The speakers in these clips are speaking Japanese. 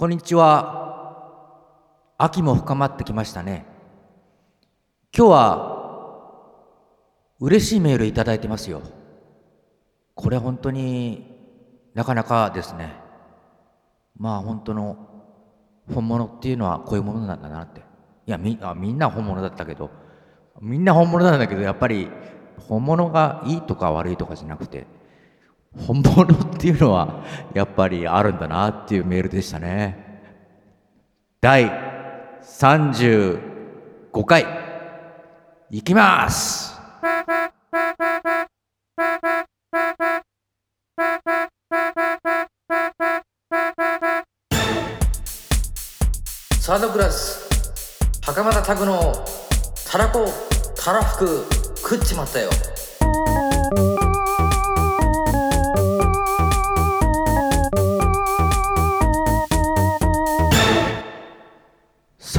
こんにちは。秋も深まってきましたね。今日は嬉しいメールいただいてますよ。これ本当になかなかですね。まあ本当の本物っていうのはこういうものなんだなって。いやみあみんな本物だったけど、みんな本物なんだけど、やっぱり本物がいいとか悪いとかじゃなくて、本物っていうのはやっぱりあるんだなっていうメールでしたね。第35回。いきます。サードクラス。袴田拓のたらこたらふく食っちまったよ。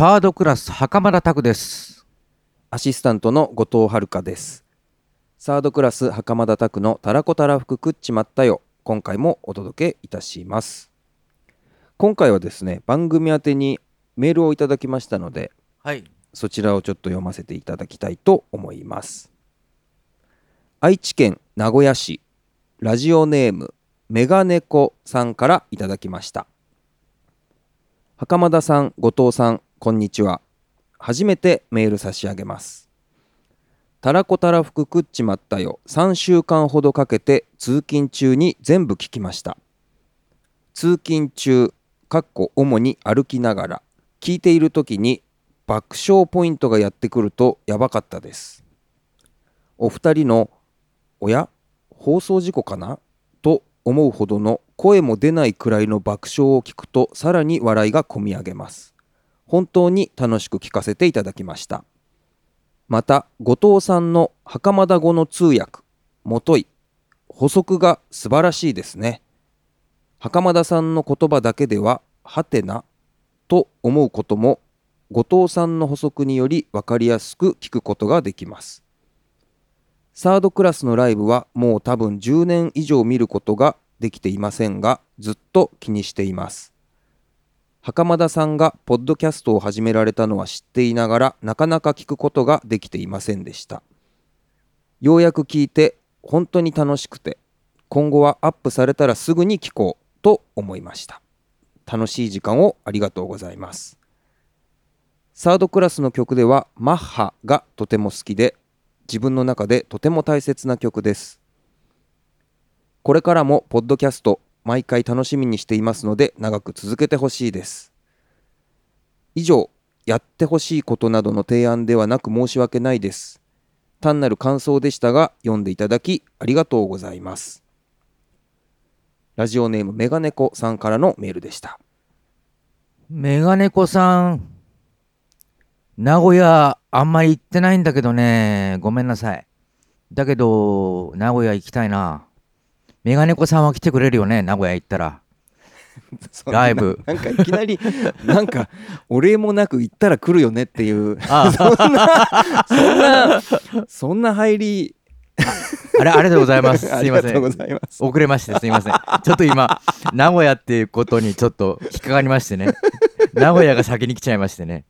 サードクラス袴田拓ですアシスタントの後藤遥です。サードクラス袴田拓のたらこたらふく食っちまったよ。今回もお届けいたします。今回はですね、番組宛てにメールをいただきましたので、はいそちらをちょっと読ませていただきたいと思います。愛知県名古屋市ラジオネームメガネコさんからいただきました。袴田さん、後藤さん、こんにちは。初めてメール差し上げます。たらこたらふく食っちまったよ。3週間ほどかけて通勤中に全部聞きました。通勤中、かっこ主に歩きながら、聞いている時に爆笑ポイントがやってくるとやばかったです。お二人の、おや放送事故かな？と思うほどの声も出ないくらいの爆笑を聞くとさらに笑いがこみ上げます。本当に楽しく聞かせていただきました。また、後藤さんの袴田語の通訳、もとい、補足が素晴らしいですね。袴田さんの言葉だけでは、はてな、と思うことも、後藤さんの補足により分かりやすく聞くことができます。サードクラスのライブはもう多分10年以上見ることができていませんが、ずっと気にしています。袴田さんがポッドキャストを始められたのは知っていながらなかなか聞くことができていませんでした。ようやく聞いて本当に楽しくて今後はアップされたらすぐに聞こうと思いました。楽しい時間をありがとうございます。サードクラスの曲ではマッハがとても好きで自分の中でとても大切な曲です。これからもポッドキャスト毎回楽しみにしていますので長く続けてほしいです。以上やってほしいことなどの提案ではなく申し訳ないです。単なる感想でしたが読んでいただきありがとうございます。ラジオネームメガネコさんからのメールでした。メガネコさん名古屋あんまり行ってないんだけどね。ごめんなさい。だけど名古屋行きたいな。メガネコさんは来てくれるよね名古屋行ったら。ライブ。ななんかいきなりなんかお礼もなく行ったら来るよねっていう。あ そんなそんなそんな入り。あれありがとうございます。すあいません。遅れましてすいません。ちょっと今名古屋っていうことにちょっと引っかかりましてね。名古屋が先に来ちゃいましてね。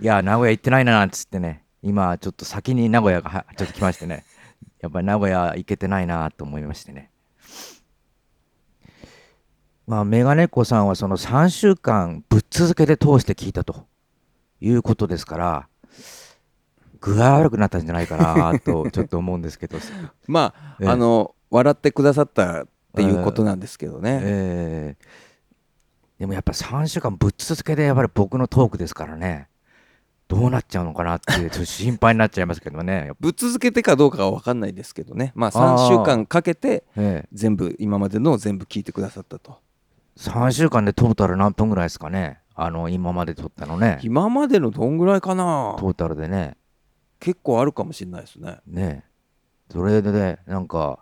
いや名古屋行ってないななんつってね。今ちょっと先に名古屋がはちょっと来ましてね。やっぱり名古屋行けてないなと思いましてねまあメガネっ子さんはその3週間ぶっ続けて通して聞いたと。いうことですから具合悪くなったんじゃないかなとちょっと思うんですけど。まあ、ええ。あの笑ってくださったっていうことなんですけどね、ええ。でもやっぱ3週間ぶっ続けでやっぱり僕のトークですからねどうなっちゃうのかなってちょっと心配になっちゃいますけどね、ぶっ続けてかどうかは分かんないですけどね。まああー3週間かけてええ。全部今までのを全部聞いてくださったと3週間でトータル何分ぐらいですかね。あの今まで撮ったのね。今までのどんぐらいかな。トータルでね。結構あるかもしれないですね。ね。それでねなんか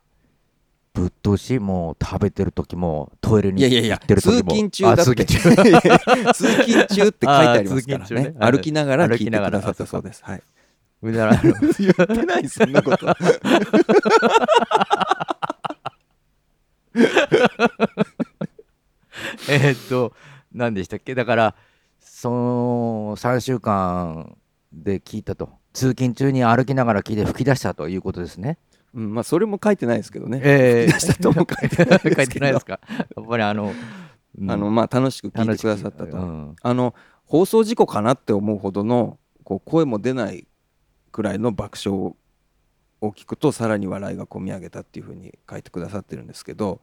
ぶっ通しもう食べてる時もトイレにいやいやいや行ってる時も通勤中だって。あ通勤中。通勤中って書いてありますからね。ね。はい歩きながら聞いてく歩きながらださった。そうです。はい。だからあの。言ってないそんなこと えーっと何でしたっけ？だからその3週間で聞いたと通勤中に歩きながら聞いて吹き出したということですね。うん、まあそれも書いてないですけどね。え吹き出したとも書いてないです書いてないですか？やっぱりあの、うんあのまあ楽しく聞いてくださったと。うんあの放送事故かなって思うほどのこう声も出ないくらいの爆笑を聞くとさらに笑いがこみ上げたっていうふうに書いてくださってるんですけど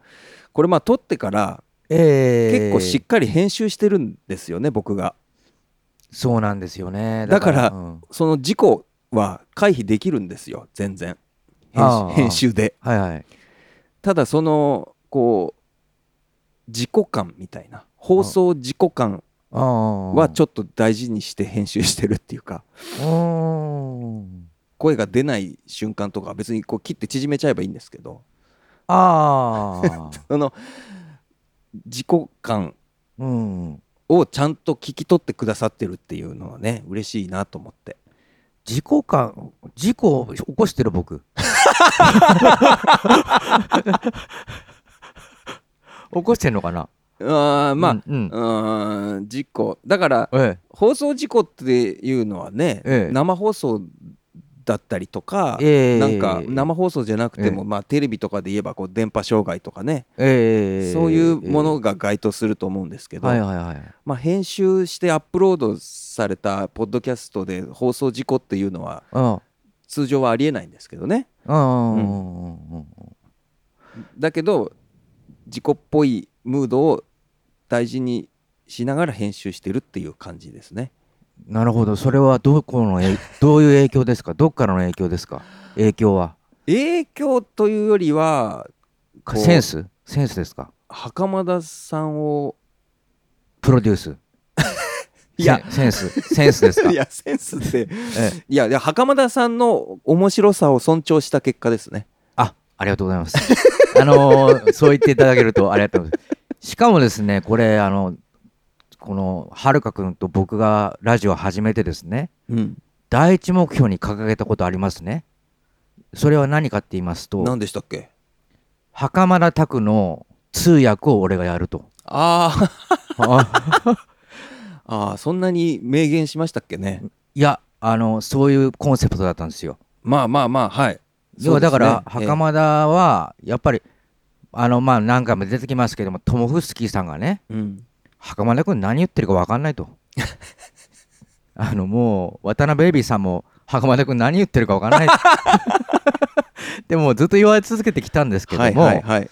これまあ撮ってからええ結構しっかり編集してるんですよね僕が。そうなんですよね。だからうんその事故は回避できるんですよ全然編集で。はいはい。ただそのこう自己感みたいな放送自己感ははちょっと大事にして編集してるっていうか声が出ない瞬間とかは別にこう切って縮めちゃえばいいんですけどああ。その自己感うん。をちゃんと聞き取ってくださってるっていうのはね嬉しいなと思って。自己感、事故を起こしてる僕。起こしてんのかな？あーまあ、うんうん。事故だからえ放送事故っていうのはね、ええ。生放送だったりとか、ええ。なんか生放送じゃなくても、えまあ、テレビとかで言えばこう電波障害とかね、えええそういうものが該当すると思うんですけど。まあ、編集してアップロードされたポッドキャストで放送事故っていうのはうん。通常はありえないんですけどね。うん。だけど事故っぽいムードを大事にしながら編集してるっていう感じですね。なるほど。それはどこのえ どういう影響ですか？どっからの影響ですか？影響は。影響というよりはセンス？センスですか？袴田さんをプロデュース。いやセンセンス。センスですか？いやセンスってええいやいや袴田さんの面白さを尊重した結果ですね。あ、ありがとうございます。あのーそう言っていただけるとありがとうございます。しかもですね、これ、あの、この、はるかくんと僕がラジオを始めてですね、うん、第一目標に掲げたことありますね。それは何かって言いますと、何でしたっけ？袴田拓の通訳を俺がやると。あー あそんなに明言しましたっけね？いや、あの、そういうコンセプトだったんですよ。まあまあまあはい。要はだから、袴田は、やっぱり、あの、まあ、何回も出てきますけども、トモフスキーさんがね、ええうん袴田君何言ってるか分かんないと。あのもう渡辺ベイビーさんも袴田君何言ってるか分かんない。でもずっと言われ続けてきたんですけども、はいはいはい。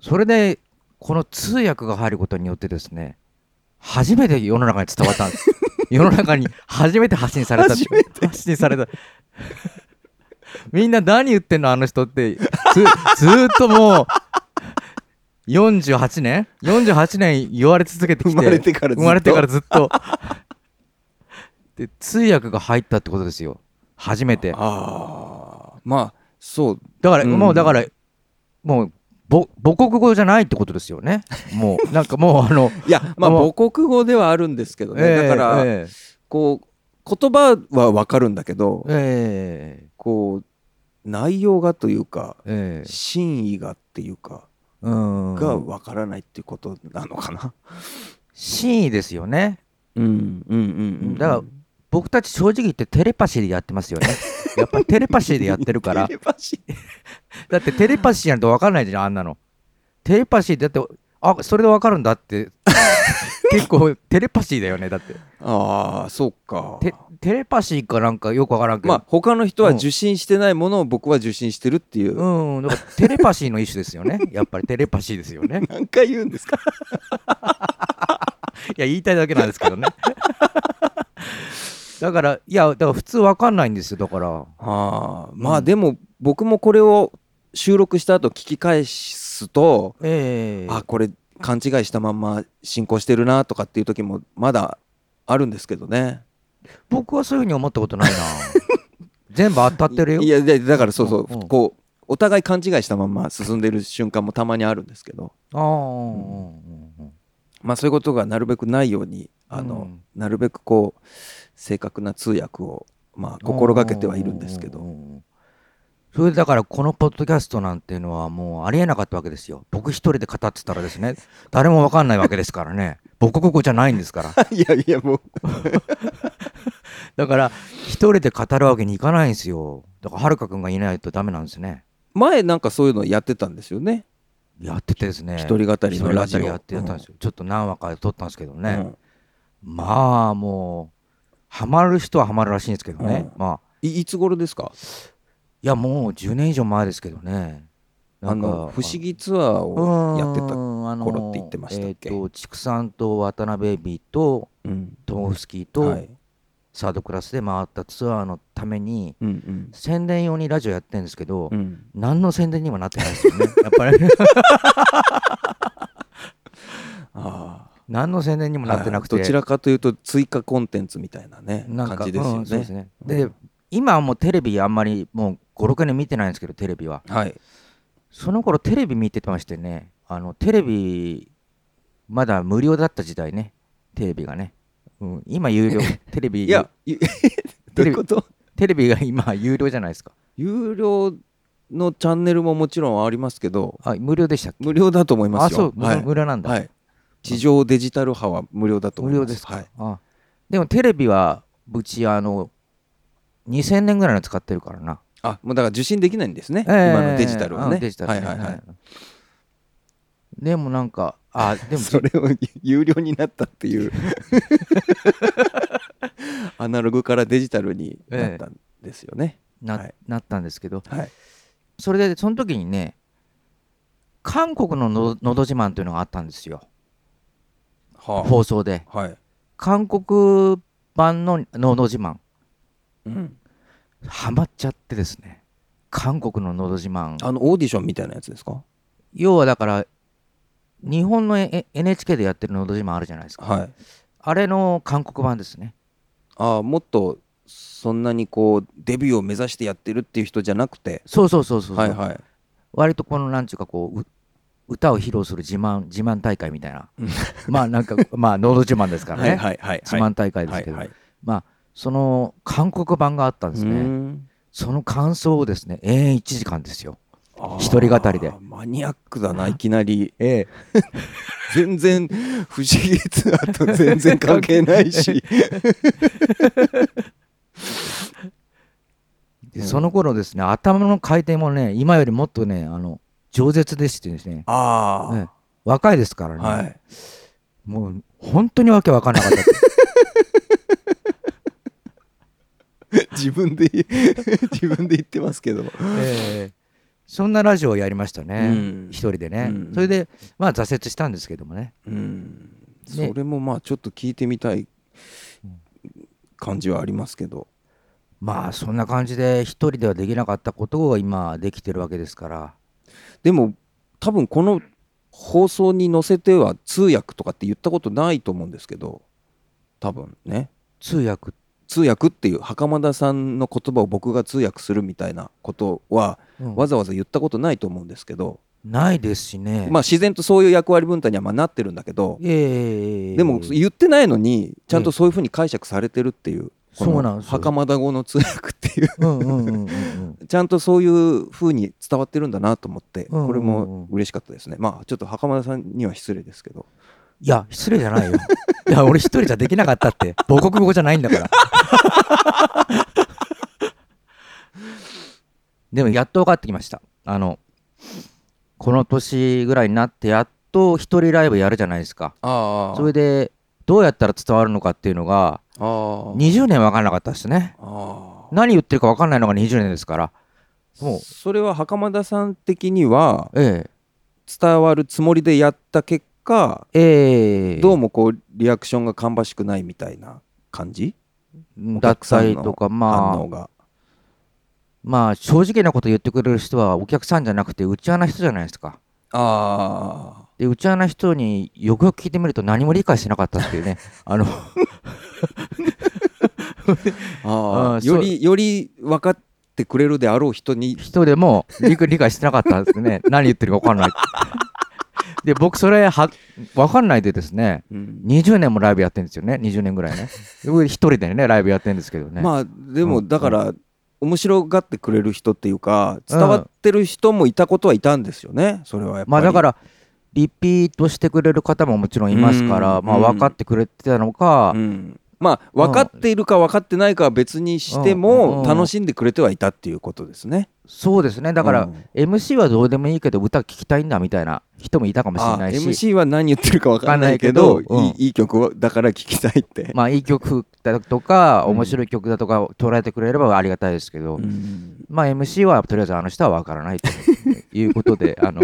それでこの通訳が入ることによってですね初めて世の中に伝わったんです。世の中に初めて発信された初め発信された。みんな何言ってんのあの人って。ずっともう48年？48年言われ続けてきて生まれてからずっと。生まれてからずっと。で通訳が入ったってことですよ。初めて。ああまあそう。だから、うん。もうだからもうぼ母国語じゃないってことですよね。もう なんかもうあの、いやまあ母国語ではあるんですけどね、ええだから、えこう言葉はわかるんだけど、ええ。こう内容がというか真意がっていうか。うんがわからないっていうことなのかな？真意ですよね。うん。うんうんうんだから僕たち正直言ってテレパシーでやってますよね。やっぱりテレパシーでやってるから。テレパシー。だってテレパシーやんと分かんないじゃんあんなの。テレパシーだってあそれで分かるんだって。結構テレパシーだよねだって。ああそうか。テテレパシーかなんかよく分からんけどまあ他の人は受信してないものを僕は受信してるっていう、うん、だからテレパシーの一種ですよね。やっぱりテレパシーですよね。何回言うんですか？いや、言いたいだけなんですけどね。だから、いや、だから普通わかんないんですよ。だから、ああまあでも僕もこれを収録した後聞き返すと、ええあこれ勘違いしたまんま進行してるなとかっていう時もまだあるんですけどね僕はそういうふうに思ったことないな。全部当たってるよ。いやでだからそうそう、うんうんこうお互い勘違いしたまんま進んでる瞬間もたまにあるんですけどああ、うんうんまあそういうことがなるべくないようにあの、うんなるべくこう正確な通訳をまあ心がけてはいるんですけどそれでだからこのポッドキャストなんていうのはもうありえなかったわけですよ。僕一人で語ってたらですね、誰もわかんないわけですからね。僕ここじゃないんですから。いやいやもうだから一人で語るわけにいかないんですよ。だからはるかくんがいないとダメなんですね。前なんかそういうのやってたんですよねやっててですね。一人語りのラジオやってたんですよ。ちょっと何話か撮ったんですけどね。うんまあもう、ハマる人はハマるらしいんですけどね。うんまあ、いいつ頃ですか？いやもう10年以上前ですけどね。あの不思議ツアーをやってたた頃って言ってましたっけ？えっ、と畜産と渡辺ベイビーとうんトモフスキーとはいサードクラスで回ったツアーのためにうんうん。宣伝用にラジオやってるんですけど、うん。何の宣伝にもなってないですよね やっぱり。あ何の宣伝にもあなってなくて。どちらかというと追加コンテンツみたいなねなんか感じですようんですね。ねで今はもうテレビあんまりもう56年見てないんですけどテレビは。はい。その頃テレビ見てましてねあのテレビまだ無料だった時代ねテレビがね、うん、今有料 テレビいや、い どういうこと？テレビが今有料じゃないですか有料のチャンネルももちろんありますけど、あ無料でした無料だと思いますよ。あそう、無料なんだ、はい。地上デジタル波は無料だと思います。無料ですか、はい。あでもテレビはうちあの2000年ぐらいの使ってるからな、あ、もうだから受信できないんですね。ええ今のデジタルはね。うんデジタルねはいはいはい。でもなんかあ でもそれを有料になったっていう アナログからデジタルになったんですよね。な,、はいなったんですけどはい。それでその時にね韓国のののど自慢というのがあったんですよは放送であ、はい。韓国版ののど自慢うん。ハマっちゃってですね韓国ののど自慢あのオーディションみたいなやつですか？要はだから日本のえ NHK でやってるのど自慢あるじゃないですか、はい。あれの韓国版ですね。ああ、もっとそんなにこうデビューを目指してやってるっていう人じゃなくて。そうそうそうそうそう、はいはい。割とこのなんちゅうかこうう歌を披露する自慢自慢大会みたいな。うん。まあなんかまあのど自慢ですからね、はい。自慢大会ですけど、はいはい。まあその韓国版があったんですね。ん。その感想をですね延々1時間ですよ一人語りで。マニアックだないきなり。ええ。全然不思議ツアーと全然関係ないし。でその頃ですね頭の回転もね今よりもっとねあの饒舌でしてですね、あええ。若いですからね、あはい。もう本当にわけわかんなかった。自分で自分で言ってますけど。ええそんなラジオをやりましたね、うん。一人でね、うん。それでまあ挫折したんですけどもね。うん。ね。それもまあちょっと聞いてみたい感じはありますけど。まあそんな感じで一人ではできなかったことを今できてるわけですから。でも多分この放送に載せては通訳とかって言ったことないと思うんですけど。多分ね。通訳？通訳っていう袴田さんの言葉を僕が通訳するみたいなことはうんわざわざ言ったことないと思うんですけど、ないですしね。まあ自然とそういう役割分担にはまあなってるんだけど、ええでも言ってないのにちゃんとそういうふうに解釈されてるっていう、そうなん袴田語の通訳っていう。ちゃんとそういうふうに伝わってるんだなと思ってこれも嬉しかったですね。まあちょっと袴田さんには失礼ですけど。いや失礼じゃないよ。いや俺一人じゃできなかったって。母国語じゃないんだからでもやっと分かってきました。あのこの年ぐらいになってやっと一人ライブやるじゃないですか。あそれでどうやったら伝わるのかっていうのがあー。20年分かんなかったですね。何言ってるか分かんないのが20年ですから。もう。それは袴田さん的にはえ伝わるつもりでやった結果ええ。えどうもこうリアクションが芳しくないみたいな感じ？おだっ客さんのたりとか反まあまあ正直なこと言ってくれる人はお客さんじゃなくて内輪な人じゃないですか。あで内輪な人によくよく聞いてみると何も理解してなかったっていうね。あの。ー。ああよりより分かってくれるであろう人に。人でも理理解してなかったんですね。何言ってるか分かんない。で僕それは分かんないでですね。うん。20年もライブやってるんですよね。20年ぐらいね。僕一人でねライブやってるんですけどね、まあでもうん。だから面白がってくれる人っていうか伝わってる人もいたことはいたんですよねそれはやっぱり。まあだからリピートしてくれる方ももちろんいますから、まあうん。うん分かってくれてたのか、うんまあ分かっているか分かってないかは別にしても楽しんでくれてはいたっていうことですね。そうですね。だから、うん。MC はどうでもいいけど歌聞きたいんだみたいな人もいたかもしれあないし。MC は何言ってるか分かんないけどわかんないけど。うん。いい曲だから聴きたいって、まあいい曲だとかうん面白い曲だとか捉えてくれればありがたいですけど、うん。まあ MC はとりあえずあの人は分からないということで あの。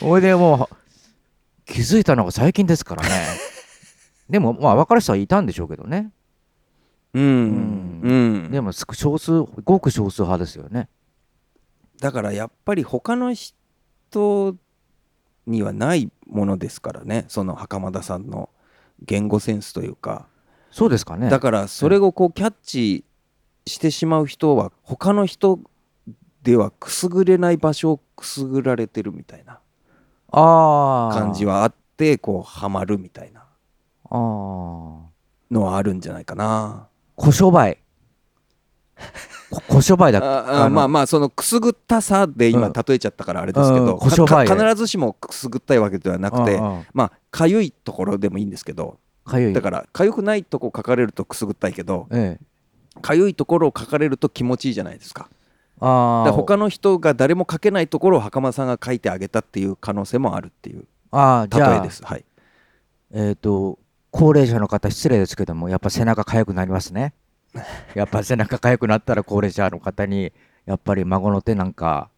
おいでもう気づいたのが最近ですからねでもまあ分かる人はいたんでしょうけどね。うんうん。でも少少数ごく少数派ですよね。だからやっぱり他の人にはないものですからね。その袴田さんの言語センスというか。そうですかね。だからそれをこうキャッチしてしまう人は他の人ではくすぐれない場所をくすぐられてるみたいな感じはあってこうハマるみたいなのはあるんじゃないかな。小商売。こ 小商売だあまあまあそのくすぐったさで今うん。例えちゃったからあれですけど、うん。必ずしもくすぐったいわけではなくてまあかゆいところでもいいんですけどかゆい。だからかゆくないとこ書かれるとくすぐったいけどええ。かゆいところを書かれると気持ちいいじゃないですか。あだあから他の人が誰も書けないところを袴さんが書いてあげたっていう可能性もあるっていう例えです。はい。えっ、と高齢者の方失礼ですけどもやっぱ背中痒くなりますね。やっぱ背中痒くなったら高齢者の方にやっぱり孫の手なんか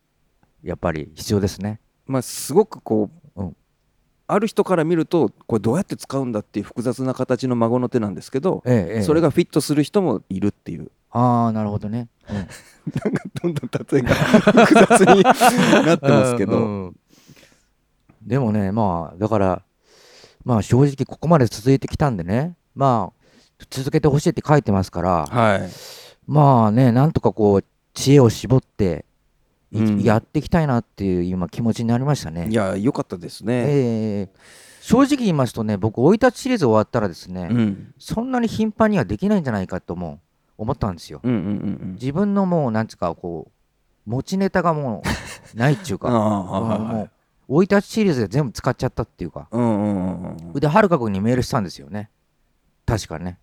やっぱり必要ですね。まあすごくこう、うん。ある人から見るとこれどうやって使うんだっていう複雑な形の孫の手なんですけど、ええええ。それがフィットする人もいるっていう。ああなるほどね、うん。どんどん例えが複雑になってますけど、うんうん。でもねまあだからまあ正直ここまで続いてきたんでねまあ続けてほしいって書いてますからはい。まあねなんとかこう知恵を絞っていうん。やっていきたいなっていう今気持ちになりましたね。いや良かったですね、ええ。正直言いますとね僕生い立ちシリーズ終わったらですね、うん、そんなに頻繁にはできないんじゃないかと思う思ったんですよ。うんうんうん自分のもうなんつうかこう持ちネタがもうないっていうか。もはいう生い立ちシリーズで全部使っちゃったっていうか。うんうんうんうんではるか君にメールしたんですよね。確かね。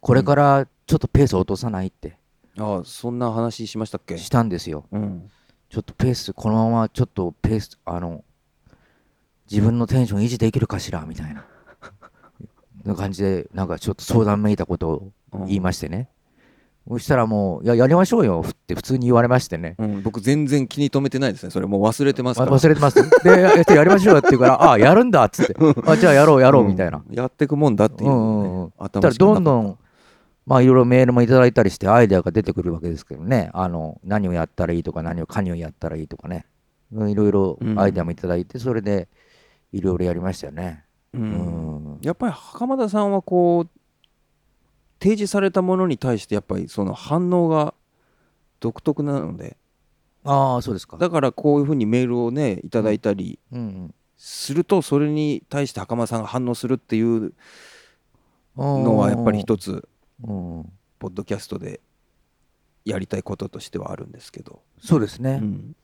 これからちょっとペース落とさないって。ああそんな話しましたっけ？したんですよ。うん。ちょっとペースこのままちょっとペースあの自分のテンション維持できるかしら？みたいな。な感じでなんかちょっと相談めいたことを言いましてね、そしたらもう「いややりましょうよ」って普通に言われましてね。うん、僕全然気に留めてないですねそれ。もう忘れてますあから。忘れてますでややりましょうよって言うから「あやるんだ」っつって「あじゃあやろうやろう」みたいな、うんやってくもんだっていうね、んうんうん。そした頭らどんどんまあいろいろメールもいただいたりしてアイデアが出てくるわけですけどね。あの何をやったらいいとか何を何をやったらいいとかね。うんいろいろアイデアもいただいてそれでいろいろやりましたよね。ううんん。やっぱり袴田さんはこう提示されたものに対してやっぱりその反応が独特なので。ああそうですか。だからこういうふうにメールをねいただいたりするとそれに対して袴田さんが反応するっていうののはやっぱり一つうん。ポッドキャストでやりたいこととしてはあるんですけど、そうですね、うん。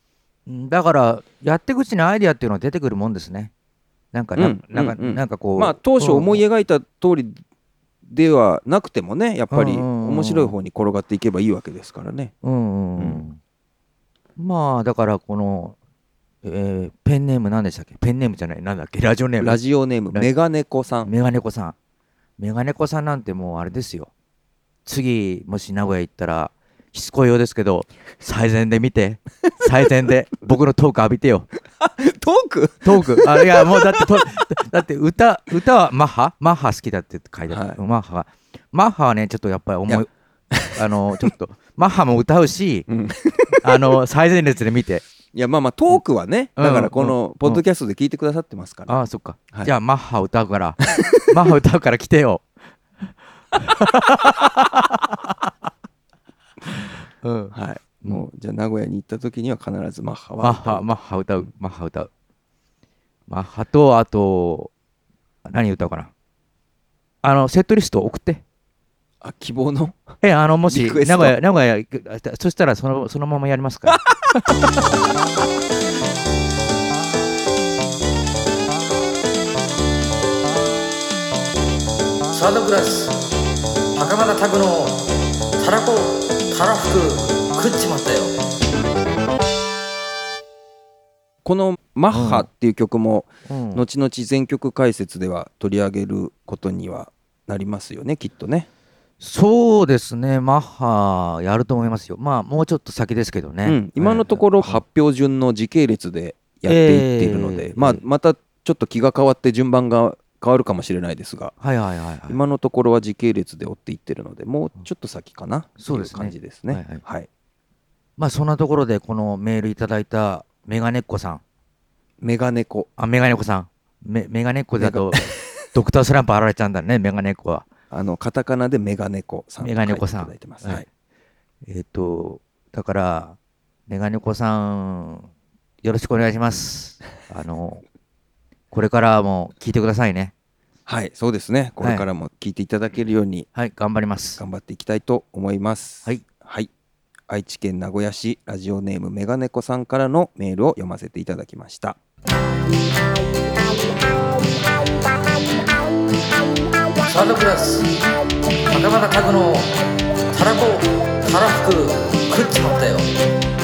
うんだからやっていくうちにアイデアっていうのは出てくるもんですね。なんかな,、うんなんかなんかこうまあ当初思い描いた通りではなくてもねやっぱり面白い方に転がっていけばいいわけですからね。うんうんうん。まあだからこの、えーペンネーム何でしたっけ？ペンネームじゃない。なんだっけ？ラジオネーム。ラジオネームラメガネコさん。メガネコさん。メガネコさんなんてもうあれですよ。次もし名古屋行ったらしつこいようですけど最前で見て最前で僕のトーク浴びてよ。トーク？トーク。あいやもうだってとだって歌歌はマッハ？マッハ好きだって書いてある、はい。マッハがマッハはねちょっとやっぱり思い あのちょっと。マッハも歌うしうん。あの最前列で見て。いやまあまあトークはねうん。だからこうん。のポッドキャストで聞いてくださってますから。ああそっか、はい。じゃあマッハ歌うから。マッハ歌うから来てよ うん。はい。もうじゃあ名古屋に行った時には必ずマッハは。マッハマッハ歌う。マッハ歌う。マッハとあと何歌うかな。あのセットリスト送って。あ希望の？えあのもし名古屋名古屋行くそしたらそのそのままやりますから。サードクラス袴田拓のたらこたらふく食っちまったよ。この「マッハ」っていう曲もうん。後々全曲解説では取り上げることにはなりますよねきっとね。そうですね。マッハやると思いますよ。まあもうちょっと先ですけどね、うん、今のところ発表順の時系列でやっていっているので、えー。まあ、またちょっと気が変わって順番が変わるかもしれないですがはいはいはいはい。今のところは時系列で追っていってるのでもうちょっと先かなそうですね。感じですね。はいはい。はい。まあそんなところでこのメールいただいたメガネっ子さん。メガネコ。あメガネっ子さん。メメガネっ子だと ドクタースランプあられちゃうんだねメガネっ子は。あのカタカナでメガネコさんメガネコさん書いていただいてます。はい。はい。えっ、とだからメガネっ子さんよろしくお願いします。あのこれからも聞いてくださいねはい、そうですね。これからも聞いていただけるようにはい頑張ります頑張っていきたいと思います。はい、はい。愛知県名古屋市ラジオネームメガネコさんからのメールを読ませていただきました。サードクラス袴田拓のたらこたらふく食っちまったよ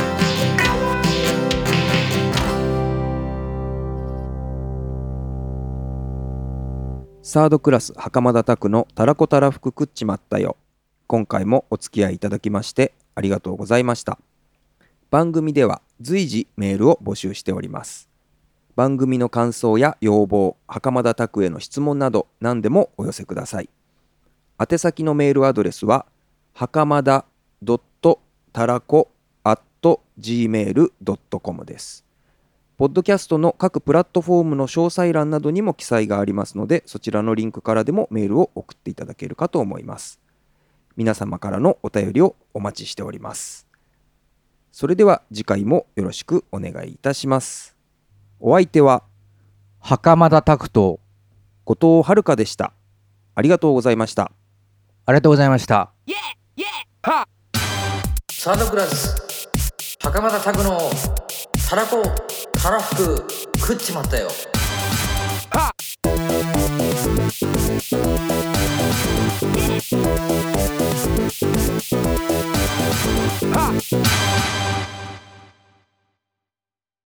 サードクラス袴田拓のたらこたらふく食っちまったよ。今回もお付き合いいただきましてありがとうございました。番組では随時メールを募集しております。番組の感想や要望、袴田拓への質問など何でもお寄せください。宛先のメールアドレスは袴田たらこ gmail.com です。ポッドキャストの各プラットフォームの詳細欄などにも記載がありますので、そちらのリンクからでもメールを送っていただけるかと思います。皆様からのお便りをお待ちしております。それでは次回もよろしくお願いいたします。お相手は袴田拓と後藤遥でした。ありがとうございました。ありがとうございましたサードクラス袴田拓のたらこたらふく食っちまったよ。はっ！